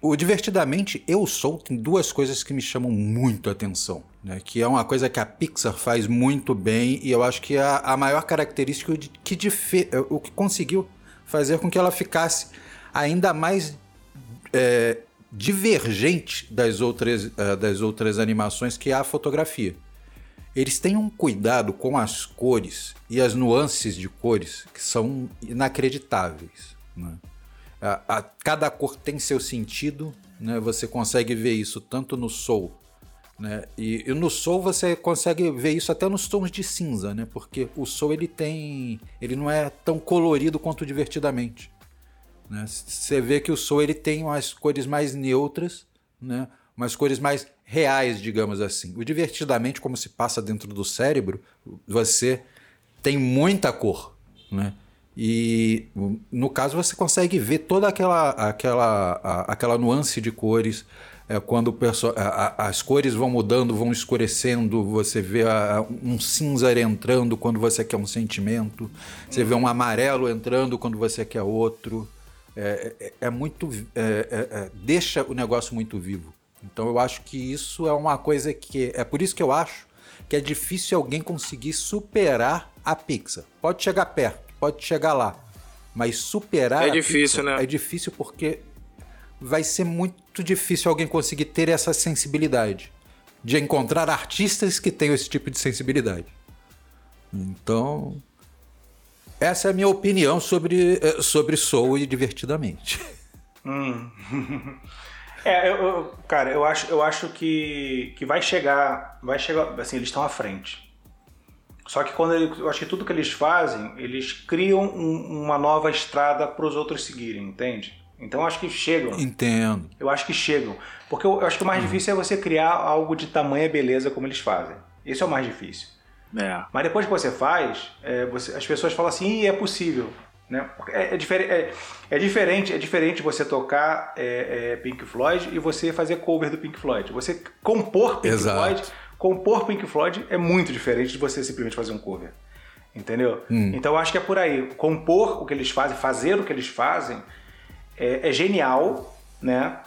o Divertidamente Eu Sou tem duas coisas que me chamam muito a atenção, né? Que é uma coisa que a Pixar faz muito bem e eu acho que é a maior característica que é, o que conseguiu fazer com que ela ficasse ainda mais é, divergente das outras, uh, das outras animações que é a fotografia. Eles têm um cuidado com as cores e as nuances de cores que são inacreditáveis. Né? A, a, cada cor tem seu sentido, né? Você consegue ver isso tanto no Soul, né? E, e, no Soul você consegue ver isso até nos tons de cinza, né? Porque o Soul ele tem, ele não é tão colorido quanto divertidamente. Né? Você vê que o Soul ele tem umas cores mais neutras, né? Umas cores mais reais, digamos assim. O divertidamente, como se passa dentro do cérebro, você tem muita cor, né? E no caso você consegue ver toda aquela, aquela, aquela nuance de cores. É, quando perso- a, as cores vão mudando, vão escurecendo, você vê a, um cinza entrando quando você quer um sentimento, você vê um amarelo entrando quando você quer outro. É, é, é muito. É, é, é, deixa o negócio muito vivo. Então eu acho que isso é uma coisa que. É por isso que eu acho que é difícil alguém conseguir superar a Pixar. Pode chegar perto pode chegar lá. Mas superar. É difícil, Pixar né? É difícil porque vai ser muito difícil alguém conseguir ter essa sensibilidade. De encontrar artistas que tenham esse tipo de sensibilidade. Então. Essa é a minha opinião sobre, eh, sobre Soul e Divertidamente. Hum. é, eu, eu- cara, eu acho, eu acho que, que vai chegar, vai chegar, assim, eles estão à frente. Só que quando ele, eu acho que tudo que eles fazem, eles criam um- uma nova estrada para os outros seguirem, entende? Então eu acho que chegam. Entendo. Eu acho que chegam. Porque eu, eu acho que o mais difícil é você criar algo de tamanha beleza como eles fazem. Esse é o mais difícil. É. Mas depois que você faz, é, você- as pessoas falam assim, "Ih, é possível. Né? É, é, difere- é- é diferente, é diferente você tocar é, é, Pink Floyd e você fazer cover do Pink Floyd. Você compor Pink Exato. Floyd, compor Pink Floyd é muito diferente de você simplesmente fazer um cover. Entendeu? Então eu acho que é por aí. Compor o que eles fazem, fazer o que eles fazem é, é genial, né?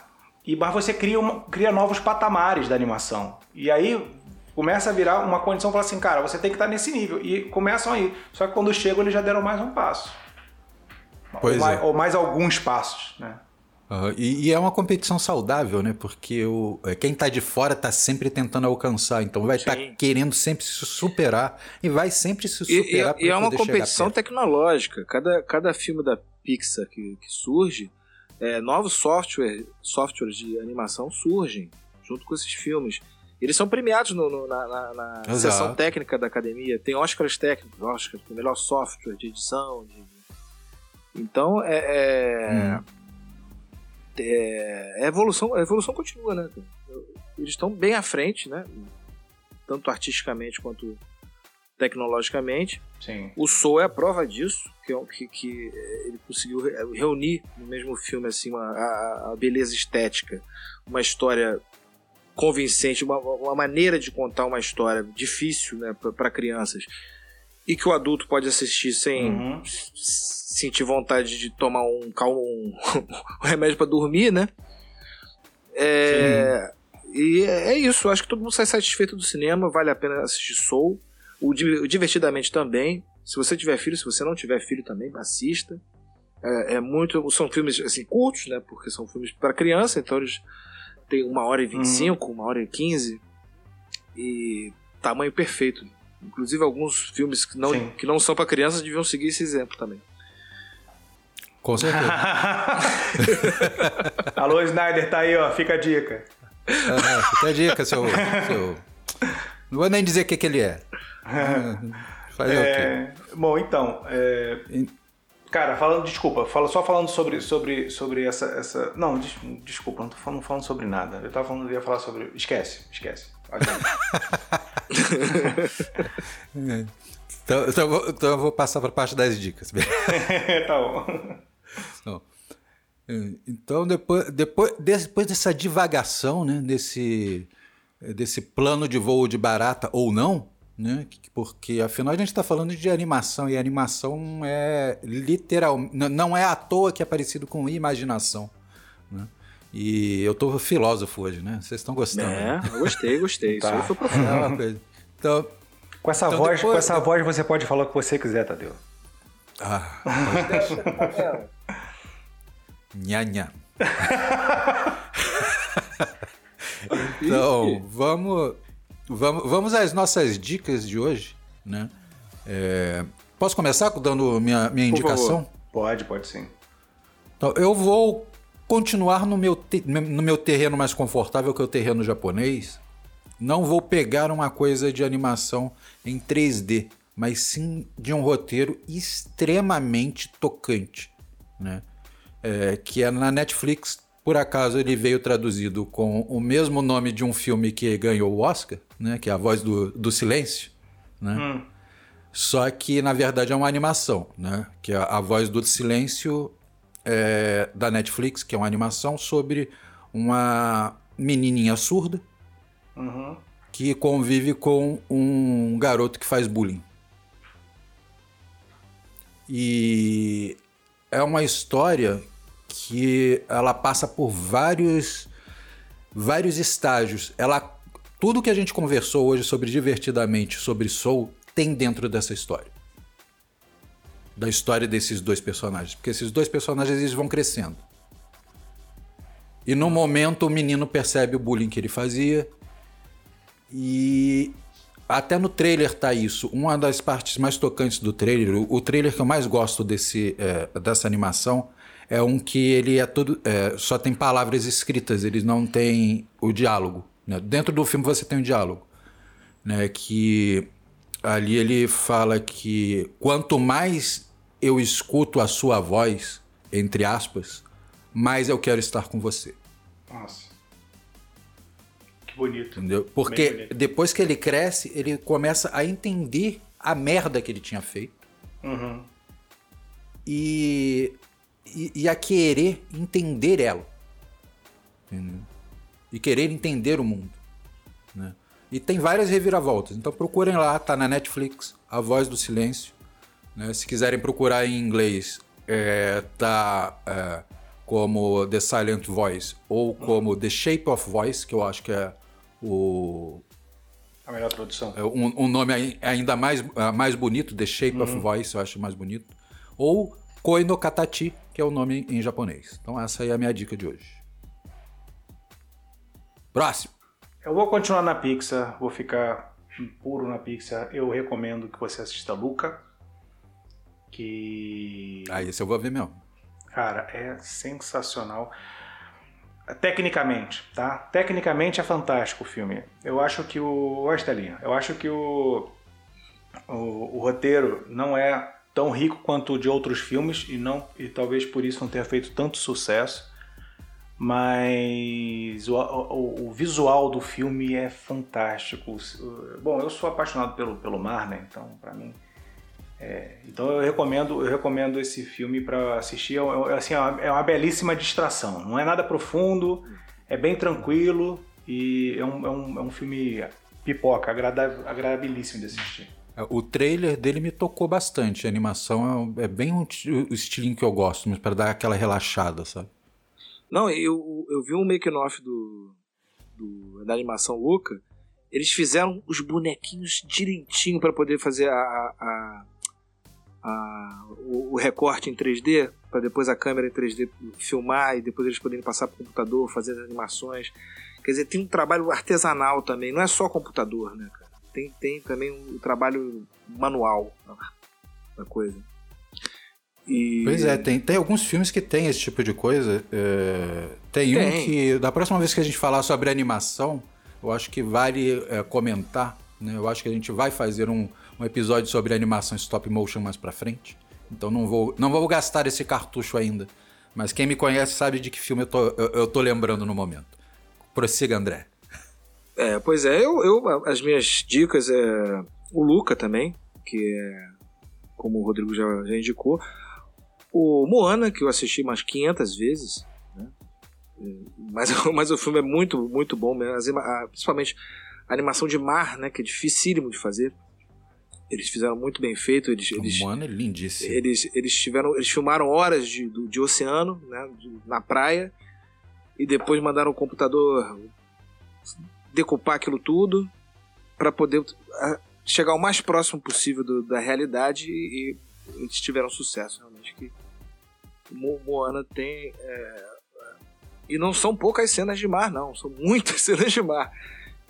E mas você cria, uma- cria novos patamares da animação. E aí começa a virar uma condição falar assim, cara, você tem que estar nesse nível. E começam aí. Só que quando chegam, eles já deram mais um passo. Pois ou, mais, é. ou mais alguns passos, né? Aham, E, e é uma competição saudável, né? Porque o, é, quem tá de fora tá sempre tentando alcançar, então vai estar Sim. querendo sempre se superar e vai sempre se E, superar e- e é uma competição tecnológica. Cada, cada filme da Pixar que, que surge, é, novos software, softwares de animação surgem junto com esses filmes. Eles são premiados no- no- na, na- na sessão técnica da academia. Tem Oscars técnicos, Oscars melhor software de edição. de- Então, é, é, Hum. é- a evolução, a evolução continua, né? Eles estão bem à frente, né? Tanto artisticamente quanto tecnologicamente. Sim. O Soul é a prova disso, que, é que, que eh, ele conseguiu re- reunir no mesmo filme assim uma, a, a beleza estética, uma história convincente, uma, uma maneira de contar uma história difícil né, para crianças e que o adulto pode assistir sem Uhum. sentir vontade de tomar um, um, um remédio para dormir, né? É, e é isso, acho que todo mundo sai satisfeito do cinema, vale a pena assistir Soul. O, Di- o Divertidamente também. Se você tiver filho, se você não tiver filho também, assista. É, é muito. São filmes assim, curtos, né? Porque são filmes para criança, então eles têm uma hora e vinte e cinco, uma hora e quinze. E tamanho perfeito. Inclusive alguns filmes que não, Sim. que não são para crianças deviam seguir esse exemplo também. Com certeza. Alô, Snyder, tá aí, ó. Fica a dica. Ah, fica a dica, seu, seu- Não vou nem dizer o que, que ele é. Fazer o quê? É, bom, então, é, cara, falando, desculpa, fala, só falando sobre, sobre, sobre essa, essa, não, des- desculpa, não tô falando, falando sobre nada. Eu tava falando, eu ia falar sobre, esquece, esquece. Então, então eu vou, então eu vou passar para a parte das dicas. tá bom. É, Então, depois, depois, depois dessa divagação, né, desse, desse plano de voo de barata ou não, né, que- porque afinal a gente está falando de animação e animação é literal, não é à toa que é parecido com imaginação. E eu tô filósofo hoje, né? Vocês estão gostando? É, né? eu gostei, gostei. Isso Tá. aí foi profundo. É coisa. Então, Com essa Então, voz, depois- com essa voz você pode falar o que você quiser, Tadeu. ah, Nha, nha. então, vamos, vamos, vamos às nossas dicas de hoje, né? É, posso começar dando minha, minha Por indicação? Pode, pode sim. Então, eu vou continuar no meu, no meu terreno mais confortável, que é o terreno japonês. Não vou pegar uma coisa de animação em 3D, mas sim de um roteiro extremamente tocante, né? É, que é na Netflix. Por acaso ele veio traduzido com o mesmo nome de um filme que ganhou o Oscar, né? Que é A Voz do, do Silêncio, né? Hum. Só que na verdade é uma animação, né? Que é a Voz do Silêncio é, da Netflix, que é uma animação sobre uma menininha surda Uhum. que convive com um garoto que faz bullying. E é uma história que ela passa por vários vários estágios. Ela tudo que a gente conversou hoje sobre divertidamente sobre Soul tem dentro dessa história. Da história desses dois personagens. Porque esses dois personagens eles vão crescendo. E no momento o menino percebe o bullying que ele fazia. E até no trailer tá isso. Uma das partes mais tocantes do trailer, o, trailer que eu mais gosto desse, é, dessa animação, é um que ele é todo. É, só tem palavras escritas, ele não tem o diálogo. Né? Dentro do filme você tem o diálogo. Né? Que ali ele fala que quanto mais eu escuto a sua voz, entre aspas, mais eu quero estar com você. Nossa. Que bonito. Entendeu? Porque bonito. depois que ele cresce, ele começa a entender a merda que ele tinha feito. Uhum. E, e, e, a querer entender ela. Entendeu? E querer entender o mundo. Né? E tem várias reviravoltas. Então procurem lá, tá na Netflix, A Voz do Silêncio. Né? Se quiserem procurar em inglês, é, tá. É, como The Silent Voice ou como The Shape of Voice, que eu acho que é o. A melhor tradução. É um, um nome ainda mais, uh, mais bonito, The Shape uhum. of Voice, eu acho mais bonito. Ou Koi no Katachi, que é o nome em japonês. Então essa aí é a minha dica de hoje. Próximo. Eu vou continuar na Pixar, vou ficar puro na Pixar. Eu recomendo que você assista Luca. Que. Ah, esse eu vou ver mesmo. Cara, é sensacional. Tecnicamente, tá? Tecnicamente é fantástico o filme. Eu acho que o. Olha, Estelinha, eu acho que o, o, o, roteiro não é tão rico quanto o de outros filmes e, não, e talvez por isso não tenha feito tanto sucesso. Mas o, o, o visual do filme é fantástico. Bom, eu sou apaixonado pelo, pelo mar, né? Então, para mim é, então eu recomendo, eu recomendo esse filme para assistir. É, é, assim, é uma, é uma, belíssima distração. Não é nada profundo, é bem tranquilo e é um, é um, é um filme pipoca, agradável, agradabilíssimo de assistir. É, o trailer dele me tocou bastante. A animação é, bem o estilinho que eu gosto, mas para dar aquela relaxada, sabe? Não, eu, eu vi um make-off do, do, da animação Luca. Eles fizeram os bonequinhos direitinho para poder fazer a, a, a, o, o, recorte em 3D, para depois a câmera em 3D filmar e depois eles poderem passar para o computador, fazer as animações. Quer dizer, tem um trabalho artesanal também, não é só computador, né, cara? Tem, tem também um trabalho manual da coisa. E... Pois é, tem, tem alguns filmes que tem esse tipo de coisa. É, tem, tem, um que, da próxima vez que a gente falar sobre animação, eu acho que vale é, comentar. Né? Eu acho que a gente vai fazer um, um episódio sobre animação stop motion mais pra frente. Então não vou, não vou gastar esse cartucho ainda. Mas quem me conhece sabe de que filme eu tô, eu, eu tô lembrando no momento. Prossiga, André. É, pois é, eu, eu, as minhas dicas é o Luca também, que é como o Rodrigo já, já indicou. O Moana, que eu assisti umas 500 vezes. Né? É, mas, mas o filme é muito, muito bom mesmo. Principalmente a animação de mar, né? Que é dificílimo de fazer. Eles fizeram muito bem feito. Eles, eles, Mano, é lindíssimo. Eles, eles, tiveram, eles filmaram horas de, de oceano né, na praia e depois mandaram o computador decupar aquilo tudo para poder chegar o mais próximo possível do, da realidade e, e, eles tiveram sucesso realmente que Moana tem é, e não são poucas cenas de mar não são muitas cenas de mar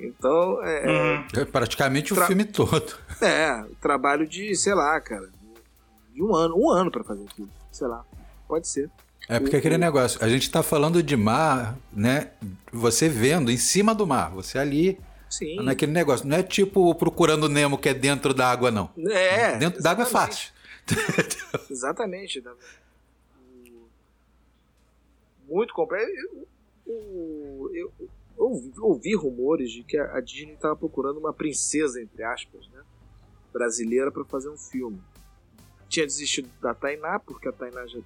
então, é. Uhum. É praticamente o filme todo. É, trabalho de, sei lá, cara, de um ano, um ano para fazer aquilo. Sei lá, pode ser. É porque aquele negócio, a gente tá falando de mar, né? Você vendo em cima do mar, você ali. Sim. Naquele negócio. Não é tipo procurando Nemo que é dentro da água, não. É. Dentro da água é fácil. exatamente. Muito complexo. Eu, eu, ouvi, ouvi rumores de que a, a Disney estava procurando uma princesa, entre aspas, né, brasileira para fazer um filme. Tinha desistido da Tainá, porque a Tainá já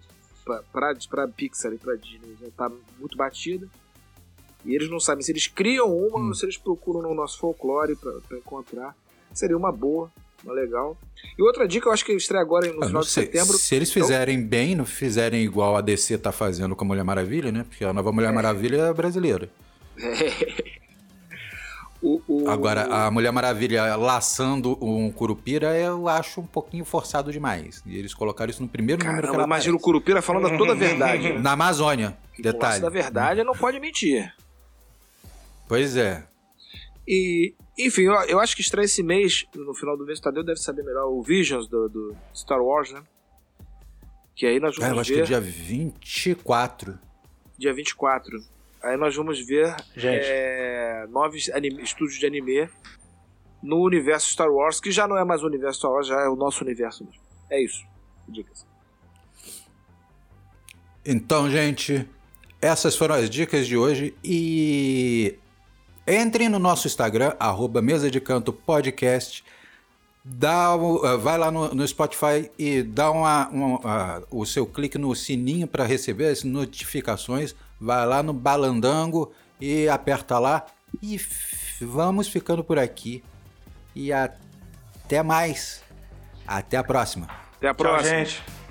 para Pixar e para Disney já está muito batida. E eles não sabem se eles criam uma hum. ou se eles procuram no nosso folclore para encontrar. Seria uma boa, uma legal. E outra dica, eu acho que estreia agora no final de setembro. Se eles fizerem então... bem, não fizerem igual a DC tá fazendo com a Mulher Maravilha, né? Porque a nova Mulher é. Maravilha é brasileira. O, o, Agora, a Mulher Maravilha laçando um Curupira, eu acho um pouquinho forçado demais. E eles colocaram isso no primeiro Caramba, número que ela imagina o Curupira falando toda a verdade. Na Amazônia, detalhe. da verdade não pode mentir. Pois é. E, enfim, eu, eu, acho que estreia esse mês, no final do mês, o Tadeu deve saber melhor, o Visions do, do Star Wars, né? Que aí nós vamos é, eu acho ver... que é dia 24. Dia 24. Aí nós vamos ver é, novos anime, estúdios de anime no universo Star Wars, que já não é mais o universo Star Wars, já é o nosso universo. É isso. Dicas. Então, gente, essas foram as dicas de hoje e entrem no nosso Instagram, arroba Mesa de Canto Podcast. Dá, uh, vai lá no, no, Spotify e dá uma, uma uh, o seu clique no sininho para receber as notificações vai lá no Balandango e aperta lá. E vamos ficando por aqui. E até mais. Até a próxima. Até a próxima. Tchau, gente.